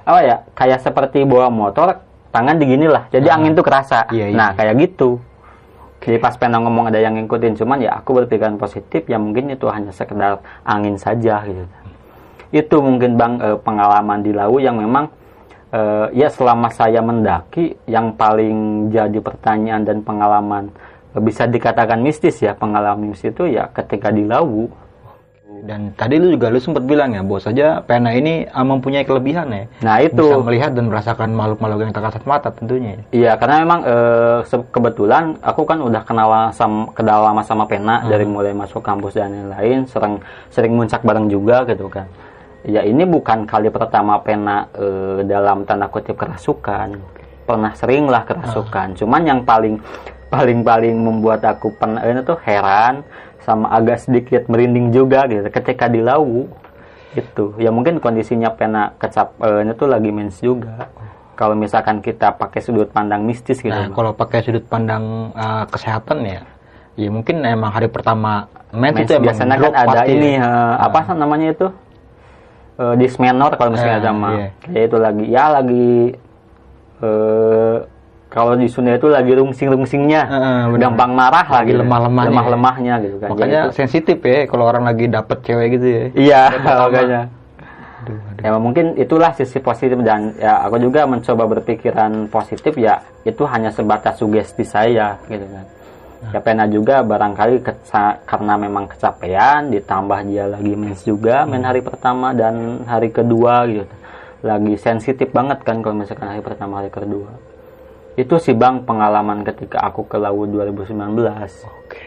apa ya? Kayak seperti bawa motor, tangan digini lah. Jadi Ah. angin tuh kerasa. Iya, iya, nah, iya. kayak gitu. Jadi pas pengen ngomong ada yang ngikutin, cuman ya aku berpikiran positif, ya mungkin itu hanya sekedar angin saja gitu. Itu mungkin bang eh, pengalaman di Lawu yang memang eh, ya selama saya mendaki yang paling jadi pertanyaan dan pengalaman eh, bisa dikatakan mistis ya pengalaman mistis itu ya ketika di Lawu Dan tadi lu juga lu sempat bilang ya, bahwa saja Pena ini ah, mempunyai kelebihan ya. nah itu Bisa melihat dan merasakan makhluk-makhluk yang tak kasat mata tentunya. ya. Iya, karena memang eh, se- kebetulan aku kan udah kenal sama kenal lama sama Pena dari mulai masuk kampus dan lain-lain, sering sering muncak bareng juga gitu kan. ya ini bukan kali pertama pena eh, dalam tanda kutip kerasukan pernah sering lah kerasukan cuman yang paling paling paling membuat aku pernah ini tuh heran sama agak sedikit merinding juga gitu. Ketika di lawu itu ya mungkin kondisinya pena kecap eh, ini tuh lagi mens juga. Kalau misalkan kita pakai sudut pandang mistis gitu Nah, kalau pakai sudut pandang uh, kesehatan ya, ya mungkin emang hari pertama mens, Mens itu emang biasanya kan ada pasti ini ya. eh, apa sih namanya itu? Eh, dismenor kalau misalnya Eh, sama. iya. kayak itu lagi ya lagi eh kalau di Sunda itu lagi rungsing-rungsingnya benar. gampang marah Lagi gitu. lemah-lemahnya. lemah-lemahnya gitu kan Makanya Jadi itu- sensitif ya kalau orang lagi dapet cewek gitu ya. iya makanya Aduh, aduh. ya mungkin itulah sisi positif dan ya aku juga mencoba berpikiran positif ya itu hanya sebatas sugesti saya gitu kan ya pernah juga barangkali keca- karena memang kecapean ditambah dia lagi mens juga main hari pertama dan hari kedua gitu lagi sensitif banget kan kalau misalkan hari pertama hari kedua itu sih bang pengalaman ketika aku ke Lawu 2019 Oke.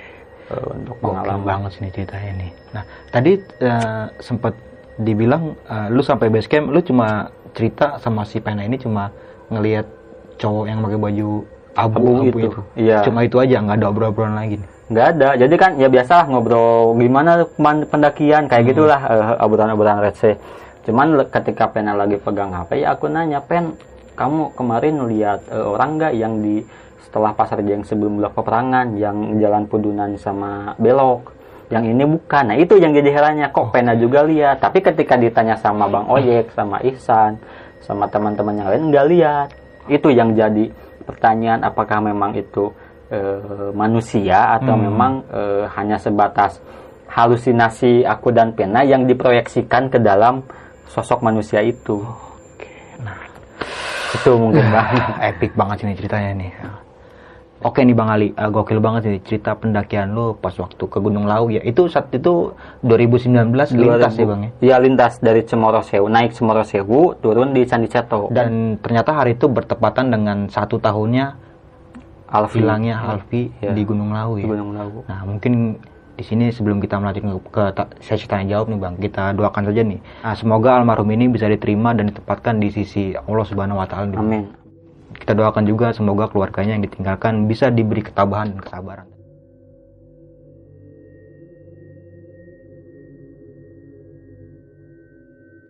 Eh, untuk pengalaman banget sih nih ceritanya nih. Nah, tadi eh, sempat dibilang eh, lu sampai base camp lu cuma cerita sama si Pena ini cuma ngelihat cowok yang pakai baju abu-abu Abu itu. itu, iya. Cuma itu aja, nggak ada obrolan-obrolan lagi nih. nggak ada jadi kan ya biasa ngobrol gimana man- pendakian kayak gitulah eh, obrolan-obrolan receh cuman ketika Pena lagi pegang HP ya aku nanya Pen kamu kemarin lihat eh, orang nggak yang di setelah pasar jeng sebelum blok peperangan yang jalan pudunan sama belok? Yang ini bukan. Nah itu yang jadi herannya. Kok Pena juga lihat? Tapi ketika ditanya sama Bang Oyek sama Ihsan sama teman-teman yang lain nggak lihat. Itu yang jadi pertanyaan apakah memang itu eh, manusia atau memang eh, hanya sebatas halusinasi aku dan Pena yang diproyeksikan ke dalam sosok manusia itu. Itu mungkin bang. epic banget ini ceritanya nih. Oke nih Bang Ali, eh, gokil banget nih cerita pendakian lu pas waktu ke Gunung Lau ya. Itu saat itu 2019 lintas sih Bang ya. Iya lintas dari Cemoro Sewu naik Cemoro Sewu turun di Candi Ceto Dan ternyata hari itu bertepatan dengan satu tahunnya Alfi hilangnya Alfi Iya. di Gunung di ya. Gunung Lawu. Nah mungkin di sini sebelum kita melanjutkan ke, sesi tanya jawab nih bang, kita doakan saja nih. Nah, semoga almarhum ini bisa diterima dan ditempatkan di sisi Allah Subhanahu Wa Taala. Amin. Kita doakan juga semoga keluarganya yang ditinggalkan bisa diberi ketabahan dan kesabaran.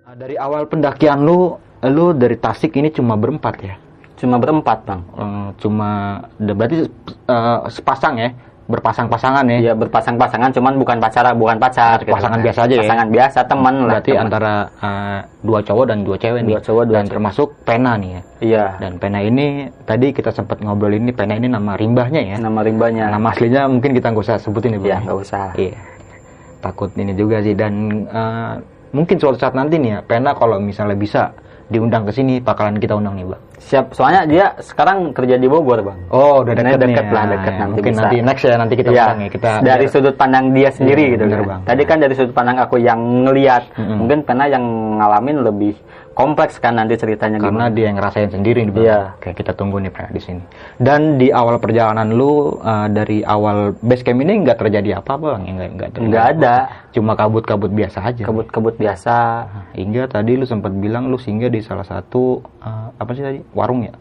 Nah, dari awal pendakian lu, lu dari Tasik ini cuma berempat ya? Cuma berempat bang. Eh, cuma berarti eh, sepasang ya, berpasang-pasangan ya? Iya berpasang-pasangan, cuman bukan pacar, bukan pacar. gitu. Pasangan biasa aja ya? Pasangan biasa teman lah. Berarti teman. antara eh, dua cowok dan dua cewek nih. Dua cowok, dua dan cewek. termasuk pena nih ya. Iya. Dan pena ini tadi kita sempat ngobrol ini pena ini nama rimbahnya ya. Nama rimbanya. Nama aslinya mungkin kita nggak usah sebutin ya. Iya nggak usah. Iya. Takut ini juga sih dan eh, mungkin suatu saat nanti nih ya, pena kalau misalnya bisa diundang ke sini bakalan kita undang nih, Bang. Siap. Soalnya dia sekarang kerja di Bogor bang. Oh, udah Nah, deket, nih. deket lah, ya. deket nanti Mungkin bisa. nanti next ya nanti kita Iya, undang ya. Kita dari biar- sudut pandang dia sendiri Iya, gitu bener, kan. Bang. Tadi kan dari sudut pandang aku yang ngelihat, Mm-mm. mungkin pernah yang ngalamin lebih kompleks kan nanti ceritanya karena gimana. dia yang ngerasain sendiri nih Bang. Iya. Oke, kita tunggu nih Pak di sini. Dan di awal perjalanan lu uh, dari awal base camp ini nggak terjadi apa-apa Bang, ya nggak nggak terjadi Nggak ada. Cuma kabut-kabut biasa aja. Kebut-kebut biasa. Nah, hingga tadi lu sempat bilang lu singgah di salah satu uh, apa sih tadi? Warung ya?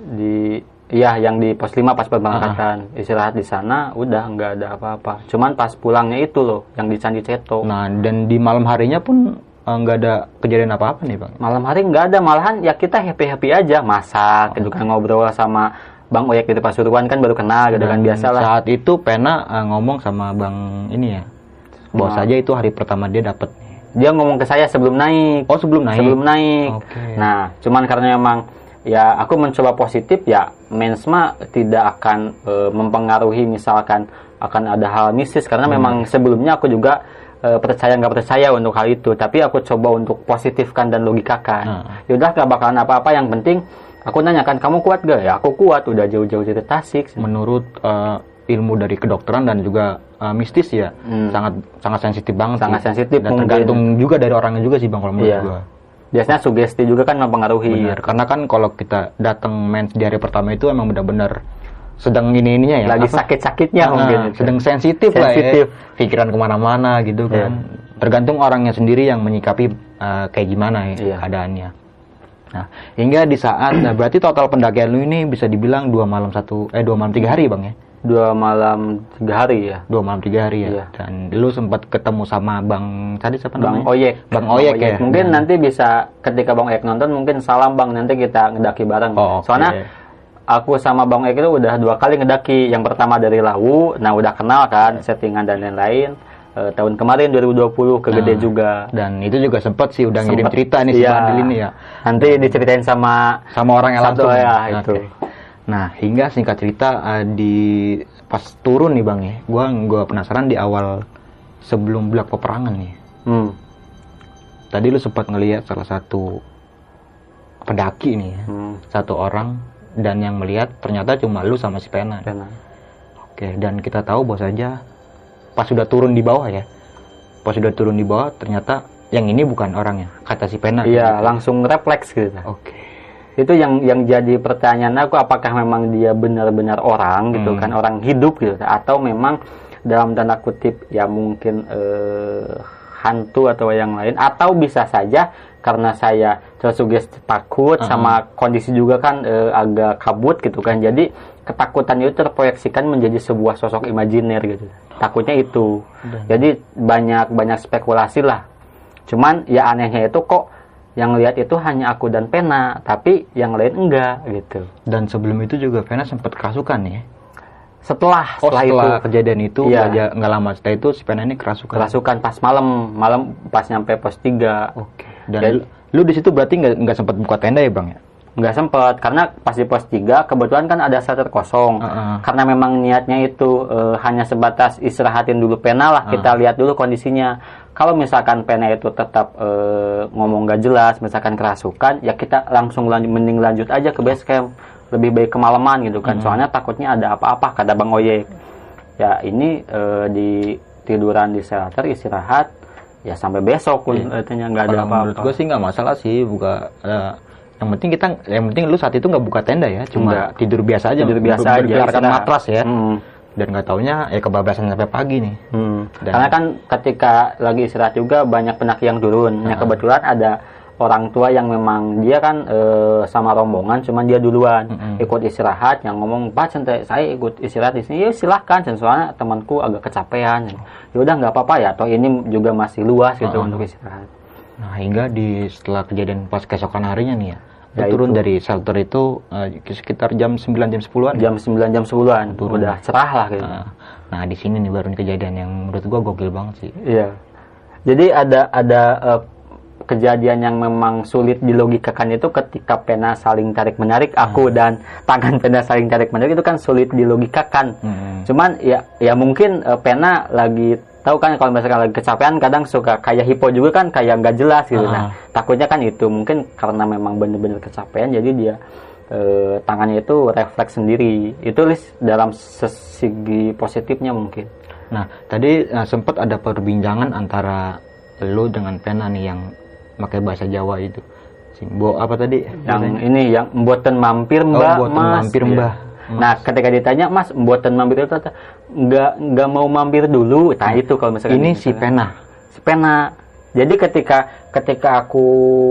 di Iya, yang di pos 5 pas pemberangkatan. Istirahat di sana, udah nggak ada apa-apa. Cuman pas pulangnya itu loh, yang di Candi Ceto. Nah, dan di malam harinya pun uh, nggak ada kejadian apa-apa nih, Bang. Malam hari nggak ada, malahan ya kita happy-happy aja. Masak, gitu kan ngobrol sama Bang Oyek di Pasuruan kan baru kenal gitu kan biasa lah. Saat itu Pena uh, ngomong sama Bang ini ya. Bahwa Sama- saja itu hari pertama dia dapet Dia ngomong ke saya sebelum naik. Oh, sebelum naik. sebelum naik. Oke. Nah, cuman karena memang ya aku mencoba positif ya mensma tidak akan e, mempengaruhi misalkan akan ada hal mistis. Karena memang sebelumnya aku juga e, percaya nggak percaya untuk hal itu. Tapi aku coba untuk positifkan dan logikakan. Hmm. yaudah nggak bakalan apa-apa. Yang penting aku nanyakan kamu kuat gak ya aku kuat. Udah jauh-jauh dari Tasik. Menurut uh, ilmu dari kedokteran dan juga uh, mistis ya Hmm. sangat sangat sensitif banget Sangat sensitif dan mungkin. tergantung juga dari orangnya juga sih bang kalau menurut Iya. gua biasanya sugesti juga kan mempengaruhi Benar. karena kan kalau kita datang mens di hari pertama itu emang benar-benar sedang ini ininya ya lagi sakit-sakitnya Ah, mungkin sedang sensitif, lah Sensitif. ya pikiran ke mana-mana gitu Iya. kan tergantung orangnya sendiri yang menyikapi eh, kayak gimana ya Iya. keadaannya. Nah, hingga di saat nah berarti total pendakian lu ini bisa dibilang dua malam satu eh dua malam tiga hari bang ya? Dua malam tiga hari ya. Dua malam tiga hari ya. Iya. Dan lu sempat ketemu sama bang tadi siapa Bang namanya? Oyek. Bang Oyek ya. Mungkin Dan- nanti bisa ketika Bang Oyek nonton mungkin salam Bang nanti kita ngedaki bareng. Oh, oke. Soalnya aku sama Bang Oyek itu udah dua kali ngedaki. Yang pertama dari Lawu, nah udah kenal kan settingan dan lain-lain. Eh, tahun kemarin 2020 ke Gede Nah, juga. Dan itu juga sempat sih udah ngirim Sempet. cerita nih si Iya. Bandel ini ya. Nanti diceritain sama Sama orang yang Satu, langsung. ya, itu. Nah, hingga singkat cerita eh, di pas turun nih Bang ya. Gua gua penasaran di awal sebelum belak peperangan nih. hmm, Tadi lu sempat ngelihat salah satu pendaki nih ya. hmm, Satu orang dan yang melihat ternyata cuma lu sama si Pena. benar. Oke, dan kita tahu bahwa saja pas sudah turun di bawah ya. Pas sudah turun di bawah ternyata yang ini bukan orangnya, kata si Pena. Iya, langsung refleks gitu. Oke. Itu yang yang jadi pertanyaan aku apakah memang dia benar-benar orang gitu Hmm. kan orang hidup gitu. Atau memang dalam tanda kutip ya mungkin eh, hantu atau yang lain. Atau bisa saja karena saya tersugesti takut Uh-uh. sama kondisi juga kan eh, agak kabut gitu kan. Jadi ketakutan itu terproyeksikan menjadi sebuah sosok imajiner gitu. Takutnya itu. Jadi banyak banyak spekulasi lah. Cuman ya anehnya itu kok yang lihat itu hanya aku dan pena tapi yang lain enggak gitu Dan sebelum itu juga Pena sempat kerasukan ya. setelah Oh, setelah, setelah itu kejadian itu Iya. nggak lama setelah itu si Pena ini kerasukan. kerasukan pas malam malam pas nyampe pos 3 Oke. Dan Dan- lu, lu di situ berarti nggak nggak sempat buka tenda ya bang ya? nggak sempet karena pas di pos 3 kebetulan kan ada shelter kosong Heeh. karena memang niatnya itu eh, hanya sebatas istirahatin dulu pena lah kita lihat dulu kondisinya kalau misalkan pena itu tetap eh, ngomong gak jelas misalkan kerasukan ya kita langsung lanjut, mending lanjut aja ke base camp lebih baik kemalaman gitu kan soalnya takutnya ada apa-apa kata bang Oyek ya ini eh, di tiduran di shelter istirahat ya sampai besok pun katanya nggak ada Kalau menurut apa-apa gue sih nggak masalah sih buka. eh, yang penting kita, yang penting lu saat itu nggak buka tenda ya, cuma Nggak. tidur biasa aja, tidur biasa ber- aja matras ya. Hmm. Dan nggak taunya ya kebablasan sampai pagi nih. Hmm. Dan- Karena kan ketika lagi istirahat juga banyak pendaki yang turun. Ya kebetulan ada orang tua yang memang dia kan eh, sama rombongan, cuman dia duluan Mm-mm. ikut istirahat. Yang ngomong Pak santai saya ikut istirahat di sini. Ya silahkan, soalnya temanku agak kecapean. Ya udah nggak apa-apa ya. Toh ini juga masih luas gitu Mm-mm. untuk istirahat. Nah hingga di setelah kejadian pas keesokan harinya nih ya, Ya, turun itu. dari shelter itu eh, sekitar jam 9 jam 10-an. Jam 9 jam 10-an Turun. udah cerah lah gitu. Nah, nah di sini nih baru kejadian yang menurut gua gokil banget sih. Iya. Jadi ada ada eh, kejadian yang memang sulit dilogikakan itu ketika pena saling tarik menarik aku dan tangan pena saling tarik menarik itu kan sulit dilogikakan. Hmm. Cuman ya ya mungkin eh, pena lagi tahu kan kalau misalkan lagi kecapean kadang suka kayak hipo juga kan kayak nggak jelas gitu. Ah. Nah, takutnya kan itu mungkin karena memang bener-bener kecapean jadi dia eh, tangannya itu refleks sendiri. Itu list dalam segi positifnya mungkin. Nah tadi eh, sempat ada perbincangan antara lu dengan pena nih yang pakai bahasa Jawa itu. Simbo apa tadi? yang ini yang mboten mampir mbak mboten mas mampir, Iya. Nah ketika ditanya mas mboten mampir itu nggak nggak mau mampir dulu nah itu kalau misalkan Ini si pena. si pena jadi ketika ketika aku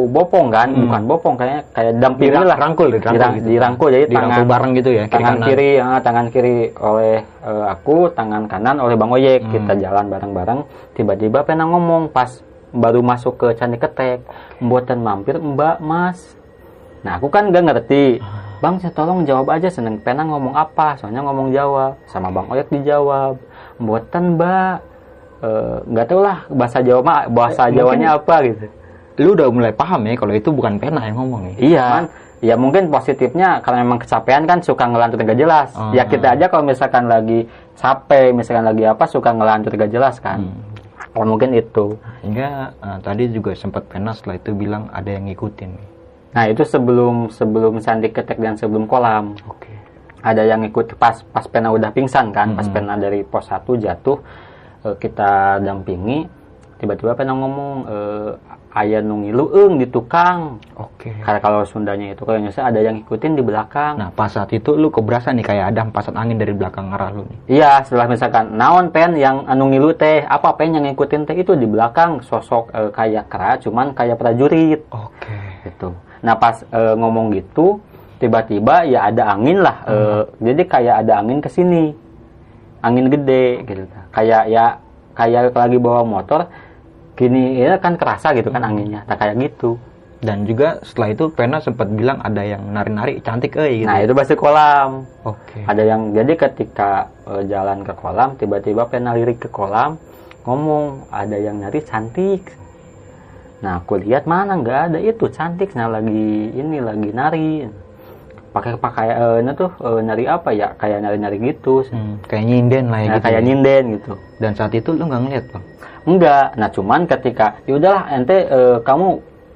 bopong kan Hmm. bukan bopong kayaknya kayak dampingi lah rangkul, dirangkul Dirang- gitu. dirangkul jadi Dirangkul tangan bareng gitu ya, kiri tangan kanan. kiri ah, tangan kiri oleh eh, aku tangan kanan oleh bang Oyek Hmm. kita jalan bareng-bareng tiba-tiba pena ngomong pas baru masuk ke candi ketek mboten mampir mbak mas Nah, aku kan nggak ngerti. Bang, saya tolong jawab aja seneng pena ngomong apa? Soalnya ngomong Jawa. Sama Bang Oyek dijawab. Mboten, Mbak. Eh, nggak tahu lah bahasa Jawa mah bahasa Eh, Jawanya apa gitu. Lu udah mulai paham ya kalau itu bukan pena yang ngomong ya. Iya. Cuman, ya mungkin positifnya karena memang kecapean kan suka ngelantur gak jelas. Ah. Ya kita aja kalau misalkan lagi capek, misalkan lagi apa suka ngelantur gak jelas kan. Hmm. Oh, mungkin itu. Hingga eh, tadi juga sempat pena setelah itu bilang ada yang ngikutin. Nah, itu sebelum sebelum sandi ketek dan sebelum kolam. Oke. ada yang ikut pas pas pena udah pingsan kan pas Mm-mm. pena dari pos 1 jatuh eh, kita dampingi tiba-tiba pernah ngomong eh, ayah nu ngilueung di tukang Oke. karena kalau Sundanya itu kalau Indonesia ada yang ikutin di belakang Nah, pas saat itu lu keberasa nih kayak ada hempasan angin dari belakang arah lu nih. Iya, setelah misalkan naon pen yang anu ngilu teh, apa pen yang ngikutin teh itu di belakang sosok eh, kayak kera, cuman kayak prajurit Oke. gitu. Nah pas eh, ngomong gitu, tiba-tiba ya ada angin lah, eh, jadi kayak ada angin ke sini, angin gede gitu. Kayak ya kayak lagi bawa motor, gini ya kan kerasa gitu kan anginnya, nah kayak gitu. Dan juga setelah itu Pena sempat bilang ada yang nari-nari cantik eh gitu. Nah itu pasti kolam. Oke. ada yang jadi ketika eh, jalan ke kolam tiba-tiba pernah lirik ke kolam ngomong ada yang nari cantik nah aku lihat mana nggak ada itu cantik nah lagi ini lagi nari pakai pakaian eh, tuh eh, nari apa ya kayak nari-nari gitu Hmm, kayak nyinden lah ya nah, gitu. kayak ya. nyinden gitu Dan saat itu lu nggak ngeliat bang? Enggak nah cuman ketika ya udahlah ente eh, kamu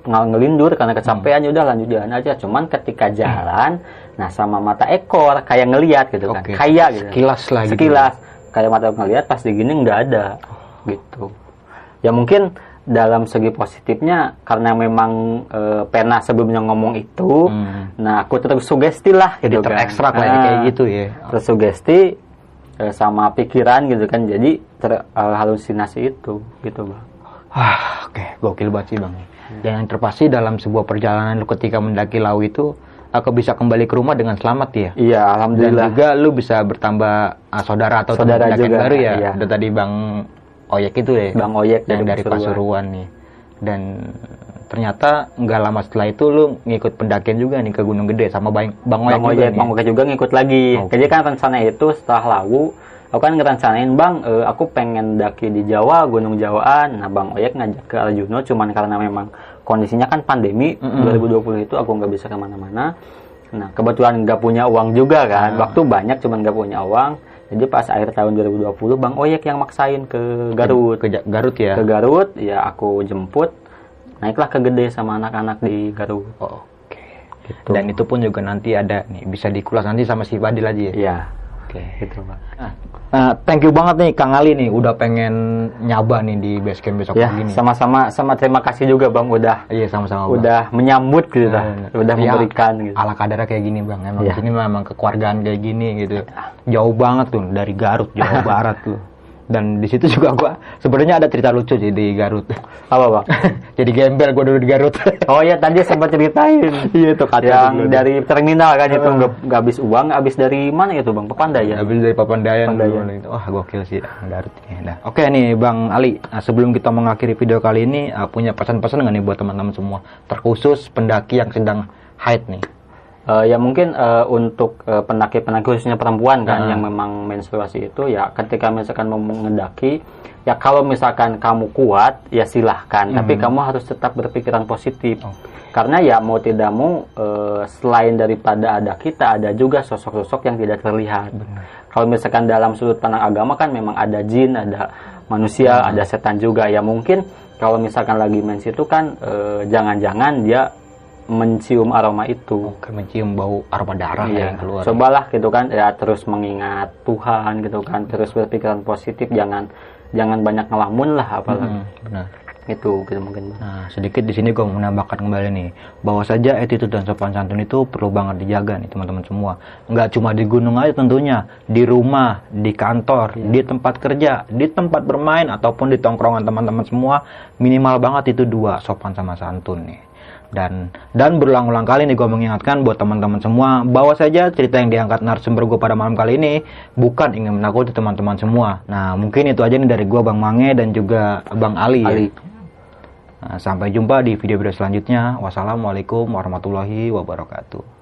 ngal ngelindur karena kecapean ya udah lanjut jalan aja cuman ketika jalan nah sama mata ekor kayak ngelihat gitu kan Oke. kayak gitu Sekilas lah gitu. sekilas kayak mata ngelihat pas digini nggak ada gitu ya mungkin dalam segi positifnya karena memang eh, pernah sebelumnya ngomong itu Hmm. nah aku tersugesti lah Jadi gitu kan. terekstrak lah ya, Ah, kayak gitu ya. tersugesti eh, sama pikiran gitu kan jadi terhalusinasi itu gitu bang Wah, oke, gokil banget sih bang. Dan yang terpasti dalam sebuah perjalanan lu ketika mendaki lau itu, aku bisa kembali ke rumah dengan selamat ya. iya Dan alhamdulillah juga lu bisa bertambah ah, saudara atau Saudara juga, baru ya. iya. Udah tadi bang Oyek itu ya. Bang Oyek yang dari dari. Pasuruan nih. Dan ternyata nggak lama setelah itu lu ngikut pendakian juga nih ke Gunung Gede sama bang Bang Oyek Bang juga. Bang Ojek juga ngikut lagi. Oke. Jadi kan rencana itu setelah lagu, aku kan ngerencanain Bang, eh, aku pengen daki di Jawa, Gunung Jawaan. Nah Bang Ojek ngajak ke Arjuno, cuman karena memang kondisinya kan pandemi, 2020 itu aku nggak bisa ke mana-mana. Nah kebetulan nggak punya uang juga kan, Ah. waktu banyak cuman nggak punya uang. Jadi pas akhir tahun 2020 Bang Oyek yang maksain ke Garut. Ke Ja- Garut ya. Ke Garut, ya aku jemput. Naiklah ke Gede sama anak-anak di Garut. Oh, Oke. Gitu. Dan itu pun juga nanti ada nih bisa dikulas nanti sama si Badil aja ya. Iya, Oke. gitu Bang. Nah, thank you banget nih Kang Ali nih udah pengen nyaba nih di base camp besok Ya, pagi nih. sama-sama sama terima kasih juga Bang udah Iya sama-sama Bang. udah menyambut gitu Nah, dah. udah ya, memberikan gitu. Ala kadarnya kayak gini Bang. Emang Iya. di sini memang kekeluargaan kayak gini gitu. Jauh banget tuh dari Garut, Jawa Barat tuh. Dan di situ juga gua sebenarnya ada cerita lucu sih di Garut. Apa Bang? Jadi gembel gua dulu di Garut. Oh ya tadi sempat ceritain. Iya tuh kata yang dulu. dari terminal kan itu nggak nggak habis uang, habis dari mana itu Bang? Pepandayan. Habis dari Papandayan, Papandayan. dulu itu. Wah, gokil sih Garut ini. Nah, oke nih Bang Ali. Nah, sebelum kita mengakhiri video kali ini uh, punya pesan-pesan nggak nih buat teman-teman semua, terkhusus pendaki yang sedang haid nih. Eh, ya mungkin eh, untuk eh, pendaki-pendaki khususnya perempuan kan Ah. yang memang menstruasi itu ya ketika misalkan mau mendaki ya kalau misalkan kamu kuat ya silahkan. Tapi kamu harus tetap berpikiran positif. Karena ya mau tidak mau eh, selain daripada ada kita ada juga sosok-sosok yang tidak terlihat. Kalau misalkan dalam sudut pandang agama kan memang ada jin ada manusia ada setan juga. Ya mungkin kalau misalkan lagi mens itu kan jangan-jangan dia mencium aroma itu Oke, mencium bau aroma darah ya Iya, yang keluar. cobalah gitu kan ya terus mengingat Tuhan gitu kan terus berpikiran positif jangan jangan banyak ngelamun lah apalagi Hmm, benar. itu gitu mungkin. Nah, sedikit di sini gue menambahkan kembali nih, bahwa saja attitude dan sopan santun itu perlu banget dijaga nih teman-teman semua. Nggak cuma di gunung aja tentunya, di rumah, di kantor, di tempat kerja, di tempat bermain ataupun di tongkrongan teman-teman semua, minimal banget itu dua sopan sama santun nih. Dan dan berulang-ulang kali nih gue mengingatkan buat teman-teman semua bahwa saja cerita yang diangkat narasumber gue pada malam kali ini bukan ingin menakuti teman-teman semua. Nah mungkin itu aja nih dari gue Bang Mange dan juga Bang Ali. ya. Ali. Nah, sampai jumpa di video-video selanjutnya. Wassalamualaikum warahmatullahi wabarakatuh.